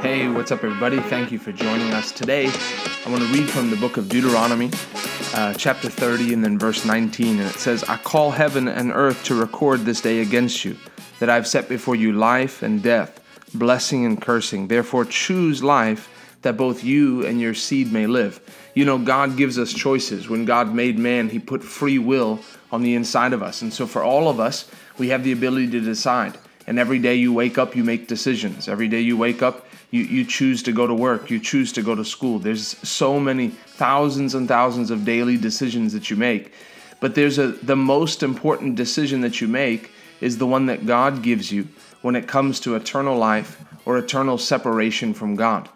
Hey, what's up, everybody? Thank you for joining us today. I want to read from the book of Deuteronomy, uh, chapter 30, and then verse 19. And it says, I call heaven and earth to record this day against you, that I've set before you life and death, blessing and cursing. Therefore, choose life that both you and your seed may live. You know, God gives us choices. When God made man, He put free will on the inside of us. And so, for all of us, we have the ability to decide. And every day you wake up, you make decisions. Every day you wake up, you, you choose to go to work, you choose to go to school. There's so many thousands and thousands of daily decisions that you make. But there's a the most important decision that you make is the one that God gives you when it comes to eternal life or eternal separation from God.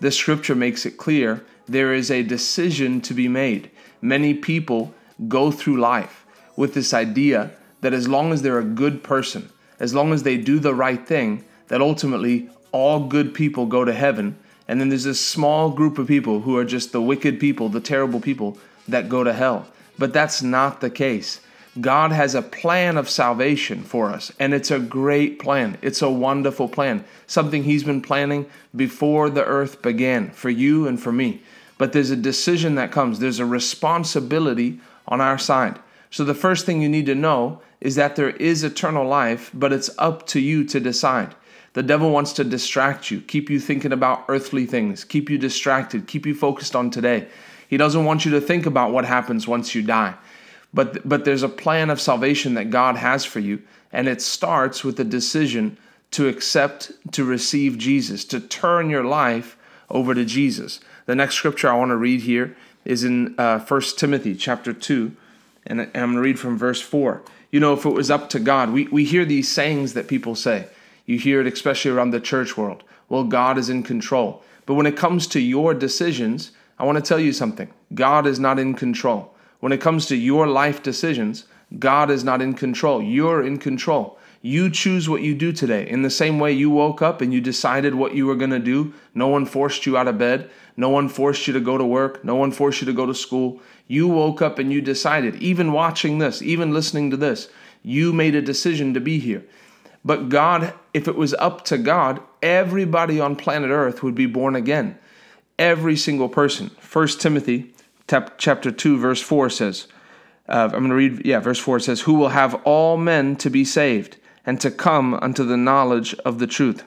This scripture makes it clear there is a decision to be made. Many people go through life with this idea that as long as they're a good person, as long as they do the right thing, that ultimately all good people go to heaven. And then there's this small group of people who are just the wicked people, the terrible people that go to hell. But that's not the case. God has a plan of salvation for us, and it's a great plan. It's a wonderful plan, something He's been planning before the earth began for you and for me. But there's a decision that comes, there's a responsibility on our side. So the first thing you need to know is that there is eternal life, but it's up to you to decide. The devil wants to distract you, keep you thinking about earthly things, keep you distracted, keep you focused on today. He doesn't want you to think about what happens once you die. But but there's a plan of salvation that God has for you, and it starts with the decision to accept to receive Jesus, to turn your life over to Jesus. The next scripture I want to read here is in uh, 1 Timothy chapter 2, and, I'm going to read from verse 4. You know, if it was up to God, we, we hear these sayings that people say. You hear it especially around the church world. Well, God is in control. But when it comes to your decisions, I want to tell you something God is not in control. When it comes to your life decisions, God is not in control. You're in control. You choose what you do today. In the same way you woke up and you decided what you were going to do, no one forced you out of bed. No one forced you to go to work. No one forced you to go to school. You woke up and you decided, even watching this, even listening to this, you made a decision to be here. But God, if it was up to God, everybody on planet Earth would be born again. Every single person. 1 Timothy chapter 2, verse 4 says, uh, I'm going to read, yeah, verse 4 says, Who will have all men to be saved and to come unto the knowledge of the truth.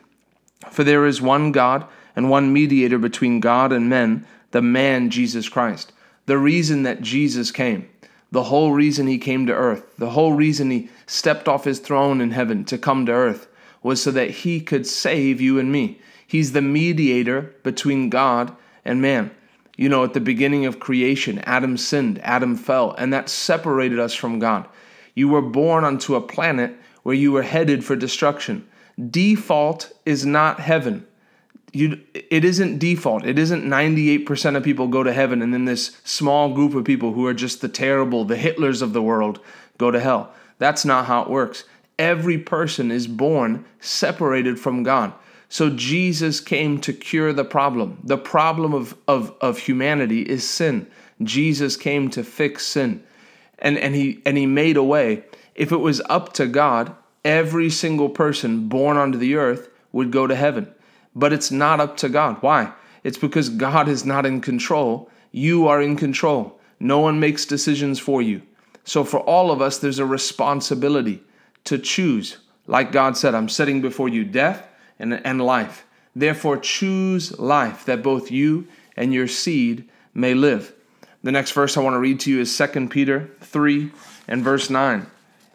For there is one God and one mediator between God and men, the man Jesus Christ. The reason that Jesus came, the whole reason he came to earth, the whole reason he stepped off his throne in heaven to come to earth was so that he could save you and me. He's the mediator between God and man. You know, at the beginning of creation, Adam sinned, Adam fell, and that separated us from God. You were born onto a planet where you were headed for destruction. Default is not heaven you it isn't default. It isn't 98% of people go to heaven and then this small group of people who are just the terrible the hitlers of the world go to hell. That's not how it works. Every person is born separated from god. So jesus came to cure the problem. The problem of of, of humanity is sin. Jesus came to fix sin. And and he and he made a way. If it was up to god every single person born onto the earth would go to heaven but it's not up to God. Why? It's because God is not in control. You are in control. No one makes decisions for you. So, for all of us, there's a responsibility to choose. Like God said, I'm setting before you death and, and life. Therefore, choose life that both you and your seed may live. The next verse I want to read to you is 2 Peter 3 and verse 9.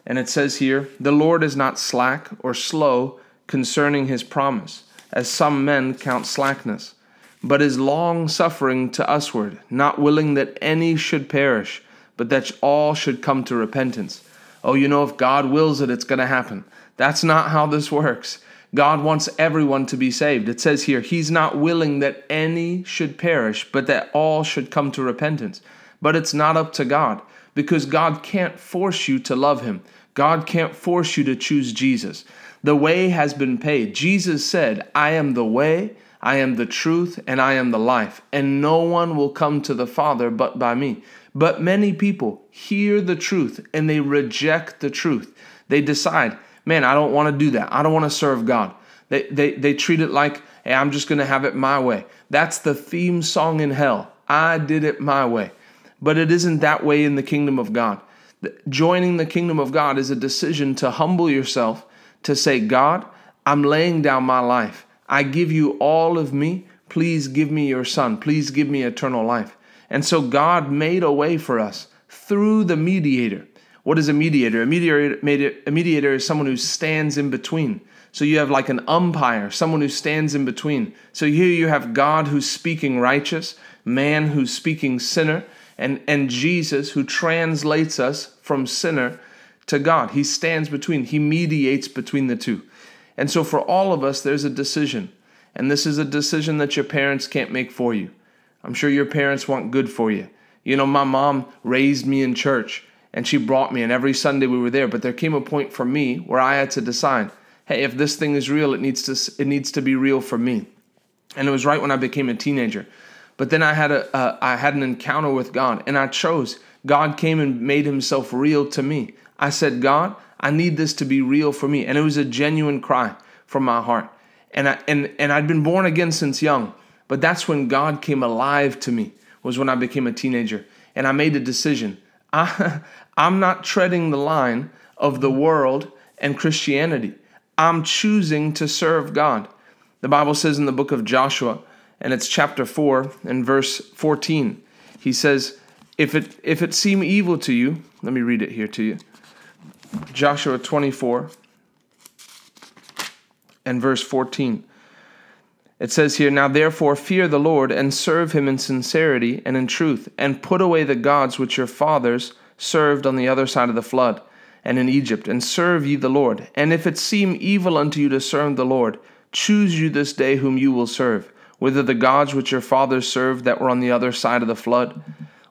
And it says here, The Lord is not slack or slow concerning his promise as some men count slackness, but is long suffering to usward, not willing that any should perish, but that all should come to repentance. Oh, you know, if God wills it, it's going to happen. That's not how this works. God wants everyone to be saved. It says here, He's not willing that any should perish, but that all should come to repentance. But it's not up to God because God can't force you to love Him. God can't force you to choose Jesus. The way has been paid. Jesus said, I am the way, I am the truth, and I am the life, and no one will come to the Father but by me. But many people hear the truth and they reject the truth. They decide, man, I don't want to do that. I don't want to serve God. They, they, they treat it like, hey, I'm just going to have it my way. That's the theme song in hell. I did it my way. But it isn't that way in the kingdom of God. Joining the kingdom of God is a decision to humble yourself, to say, God, I'm laying down my life. I give you all of me. Please give me your son. Please give me eternal life. And so God made a way for us through the mediator. What is a mediator? A mediator, a mediator is someone who stands in between. So you have like an umpire, someone who stands in between. So here you have God who's speaking righteous, man who's speaking sinner, and, and Jesus who translates us from sinner to God. He stands between, he mediates between the two. And so for all of us, there's a decision. And this is a decision that your parents can't make for you. I'm sure your parents want good for you. You know, my mom raised me in church and she brought me, and every Sunday we were there. But there came a point for me where I had to decide, hey, if this thing is real, it needs to it needs to be real for me. And it was right when I became a teenager. But then I had a uh, I had an encounter with God, and I chose. God came and made Himself real to me. I said, God, I need this to be real for me, and it was a genuine cry from my heart. And I and and I'd been born again since young, but that's when God came alive to me. Was when I became a teenager, and I made a decision. I, I'm not treading the line of the world and Christianity. I'm choosing to serve God. The Bible says in the book of Joshua, and it's chapter 4 and verse 14, he says, if it if it seem evil to you, let me read it here to you. Joshua 24 and verse 14. It says here, Now therefore fear the Lord and serve him in sincerity and in truth, and put away the gods which your fathers served on the other side of the flood and in Egypt, and serve ye the Lord. And if it seem evil unto you to serve the Lord, choose you this day whom you will serve, whether the gods which your fathers served that were on the other side of the flood,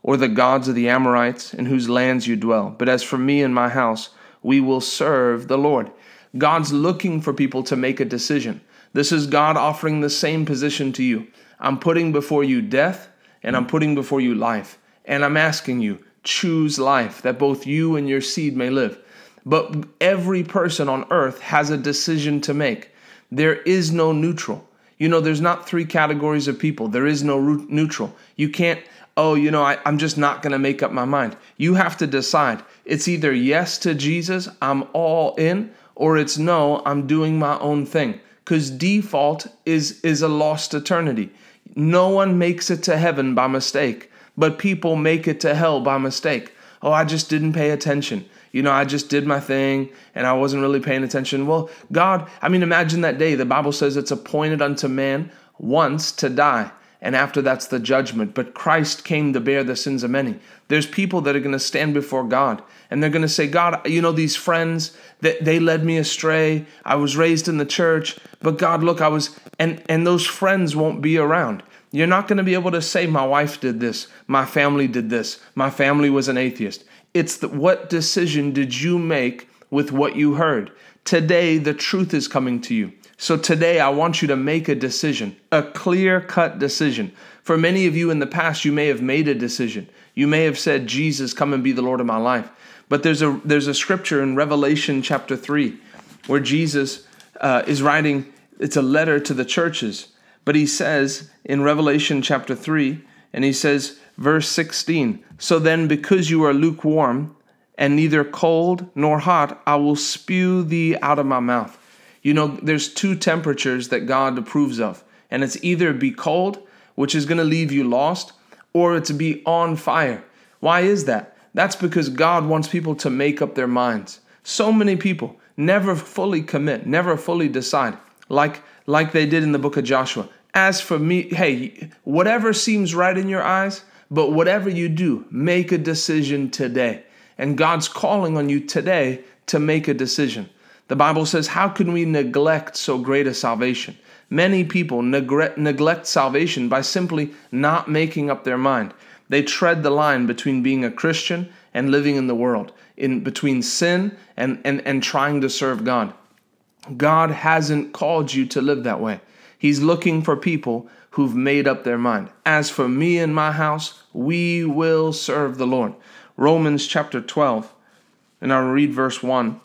or the gods of the Amorites in whose lands you dwell. But as for me and my house, we will serve the Lord. God's looking for people to make a decision. This is God offering the same position to you. I'm putting before you death, and I'm putting before you life. And I'm asking you, choose life, that both you and your seed may live. But every person on earth has a decision to make. There is no neutral. You know, there's not three categories of people. There is no neutral. You can't, oh, you know, I, am just not going to make up my mind. You have to decide. It's either yes to Jesus, I'm all in, or it's no, I'm doing my own thing. Because default is, is a lost eternity. No one makes it to heaven by mistake but people make it to hell by mistake. Oh, I just didn't pay attention. You know, I just did my thing and I wasn't really paying attention. Well, God, I mean, imagine that day. The Bible says it's appointed unto man once to die, and after that's the judgment. But Christ came to bear the sins of many. There's people that are going to stand before God and they're going to say, God, you know, these friends that they led me astray. I was raised in the church, but God, look, I was, and and those friends won't be around. You're not going to be able to say, My wife did this, my family did this, my family was an atheist. It's the, what decision did you make with what you heard? Today, the truth is coming to you. So today, I want you to make a decision, a clear cut decision. For many of you in the past, you may have made a decision. You may have said, Jesus, come and be the Lord of my life. But there's a, there's a scripture in Revelation chapter 3 where Jesus uh, is writing, it's a letter to the churches. But he says in Revelation chapter 3, and he says, verse 16, So then, because you are lukewarm and neither cold nor hot, I will spew thee out of my mouth. You know, there's two temperatures that God approves of, and it's either be cold, which is going to leave you lost, or it's be on fire. Why is that? That's because God wants people to make up their minds. So many people never fully commit, never fully decide, like like they did in the book of Joshua. As for me, hey, whatever seems right in your eyes, but whatever you do, make a decision today. And God's calling on you today to make a decision. The Bible says, How can we neglect so great a salvation? Many people neglect, neglect salvation by simply not making up their mind. They tread the line between being a Christian and living in the world, in between sin and, and, and trying to serve God. God hasn't called you to live that way. He's looking for people who've made up their mind. As for me and my house, we will serve the Lord. Romans chapter 12, and I'll read verse 1.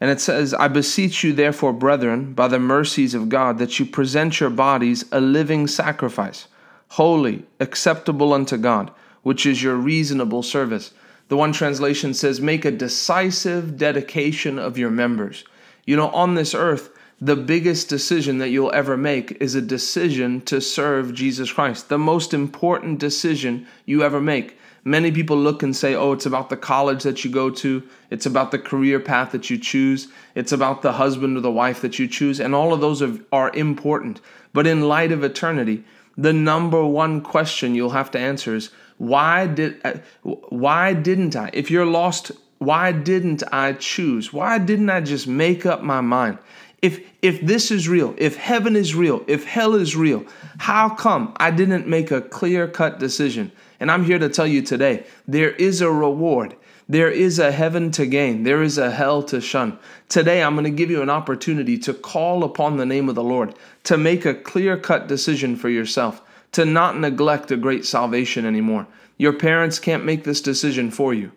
And it says, I beseech you, therefore, brethren, by the mercies of God, that you present your bodies a living sacrifice, holy, acceptable unto God, which is your reasonable service. The one translation says, Make a decisive dedication of your members. You know, on this earth, the biggest decision that you'll ever make is a decision to serve Jesus Christ. The most important decision you ever make. Many people look and say, oh, it's about the college that you go to, it's about the career path that you choose, it's about the husband or the wife that you choose, and all of those are, are important. But in light of eternity, the number one question you'll have to answer is why did uh, why didn't I? If you're lost, why didn't I choose? Why didn't I just make up my mind? If if this is real, if heaven is real, if hell is real, how come I didn't make a clear-cut decision? And I'm here to tell you today there is a reward. There is a heaven to gain. There is a hell to shun. Today, I'm going to give you an opportunity to call upon the name of the Lord, to make a clear cut decision for yourself, to not neglect a great salvation anymore. Your parents can't make this decision for you.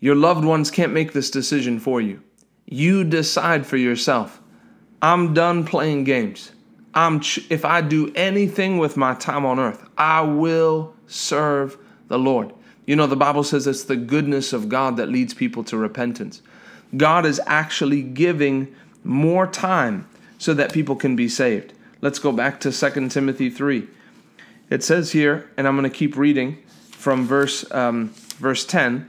Your loved ones can't make this decision for you. You decide for yourself. I'm done playing games. I'm ch- if I do anything with my time on earth, I will serve the Lord. You know, the Bible says it's the goodness of God that leads people to repentance. God is actually giving more time so that people can be saved. Let's go back to 2 Timothy 3. It says here, and I'm going to keep reading from verse um, verse 10,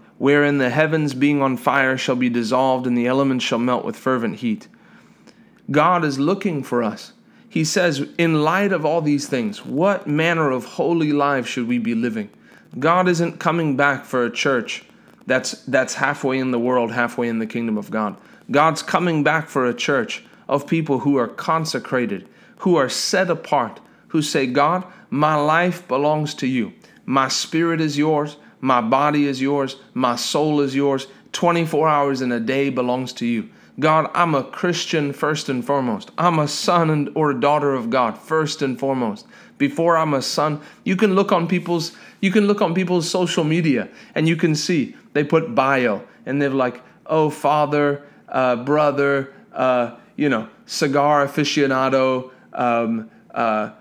wherein the heavens being on fire shall be dissolved, and the elements shall melt with fervent heat? God is looking for us he says, in light of all these things, what manner of holy life should we be living? God isn't coming back for a church that's, that's halfway in the world, halfway in the kingdom of God. God's coming back for a church of people who are consecrated, who are set apart, who say, God, my life belongs to you. My spirit is yours. My body is yours. My soul is yours. 24 hours in a day belongs to you. God, I'm a Christian first and foremost. I'm a son and, or a daughter of God first and foremost. Before I'm a son, you can look on people's you can look on people's social media and you can see they put bio and they're like, oh father, uh, brother, uh, you know, cigar aficionado, um, uh,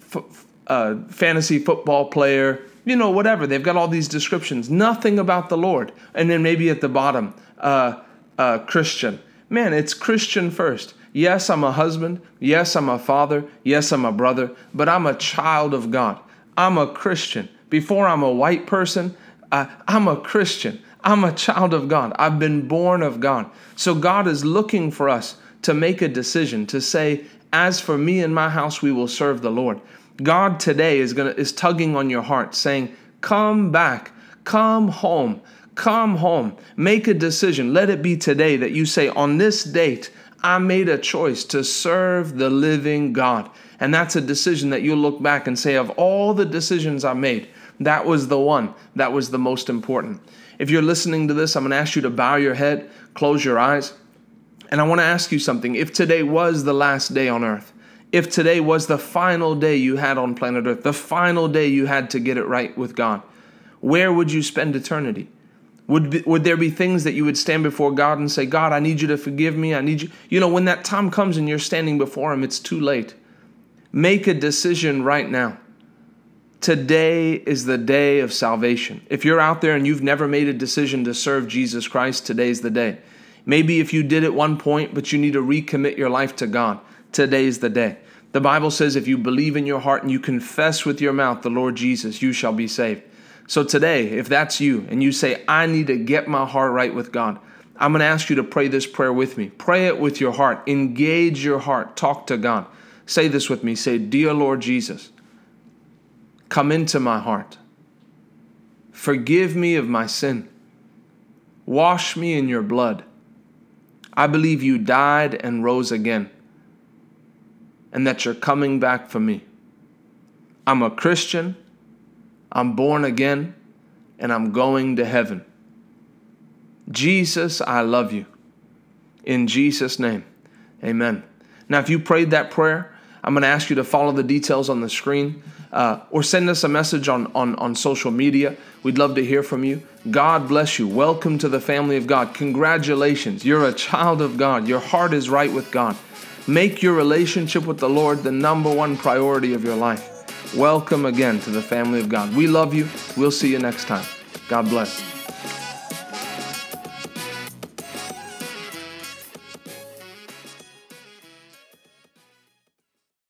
f- uh, fantasy football player, you know, whatever. They've got all these descriptions, nothing about the Lord. And then maybe at the bottom, uh, uh, Christian man, it's Christian first. Yes, I'm a husband. Yes, I'm a father. Yes, I'm a brother, but I'm a child of God. I'm a Christian. Before I'm a white person, uh, I'm a Christian. I'm a child of God. I've been born of God. So God is looking for us to make a decision to say, as for me and my house, we will serve the Lord. God today is gonna is tugging on your heart, saying, Come back, come home. Come home, make a decision. Let it be today that you say, On this date, I made a choice to serve the living God. And that's a decision that you'll look back and say, Of all the decisions I made, that was the one that was the most important. If you're listening to this, I'm going to ask you to bow your head, close your eyes, and I want to ask you something. If today was the last day on earth, if today was the final day you had on planet Earth, the final day you had to get it right with God, where would you spend eternity? Would, be, would there be things that you would stand before God and say, God, I need you to forgive me? I need you. You know, when that time comes and you're standing before Him, it's too late. Make a decision right now. Today is the day of salvation. If you're out there and you've never made a decision to serve Jesus Christ, today's the day. Maybe if you did at one point, but you need to recommit your life to God, today's the day. The Bible says if you believe in your heart and you confess with your mouth the Lord Jesus, you shall be saved. So today, if that's you and you say, I need to get my heart right with God, I'm going to ask you to pray this prayer with me. Pray it with your heart. Engage your heart. Talk to God. Say this with me. Say, Dear Lord Jesus, come into my heart. Forgive me of my sin. Wash me in your blood. I believe you died and rose again, and that you're coming back for me. I'm a Christian, I'm born again, and I'm going to heaven. Jesus, I love you. In Jesus' name, amen. Now, if you prayed that prayer, I'm going to ask you to follow the details on the screen uh, or send us a message on, on, on social media. We'd love to hear from you. God bless you. Welcome to the family of God. Congratulations. You're a child of God. Your heart is right with God. Make your relationship with the Lord the number one priority of your life. Welcome again to the family of God. We love you. We'll see you next time. God bless.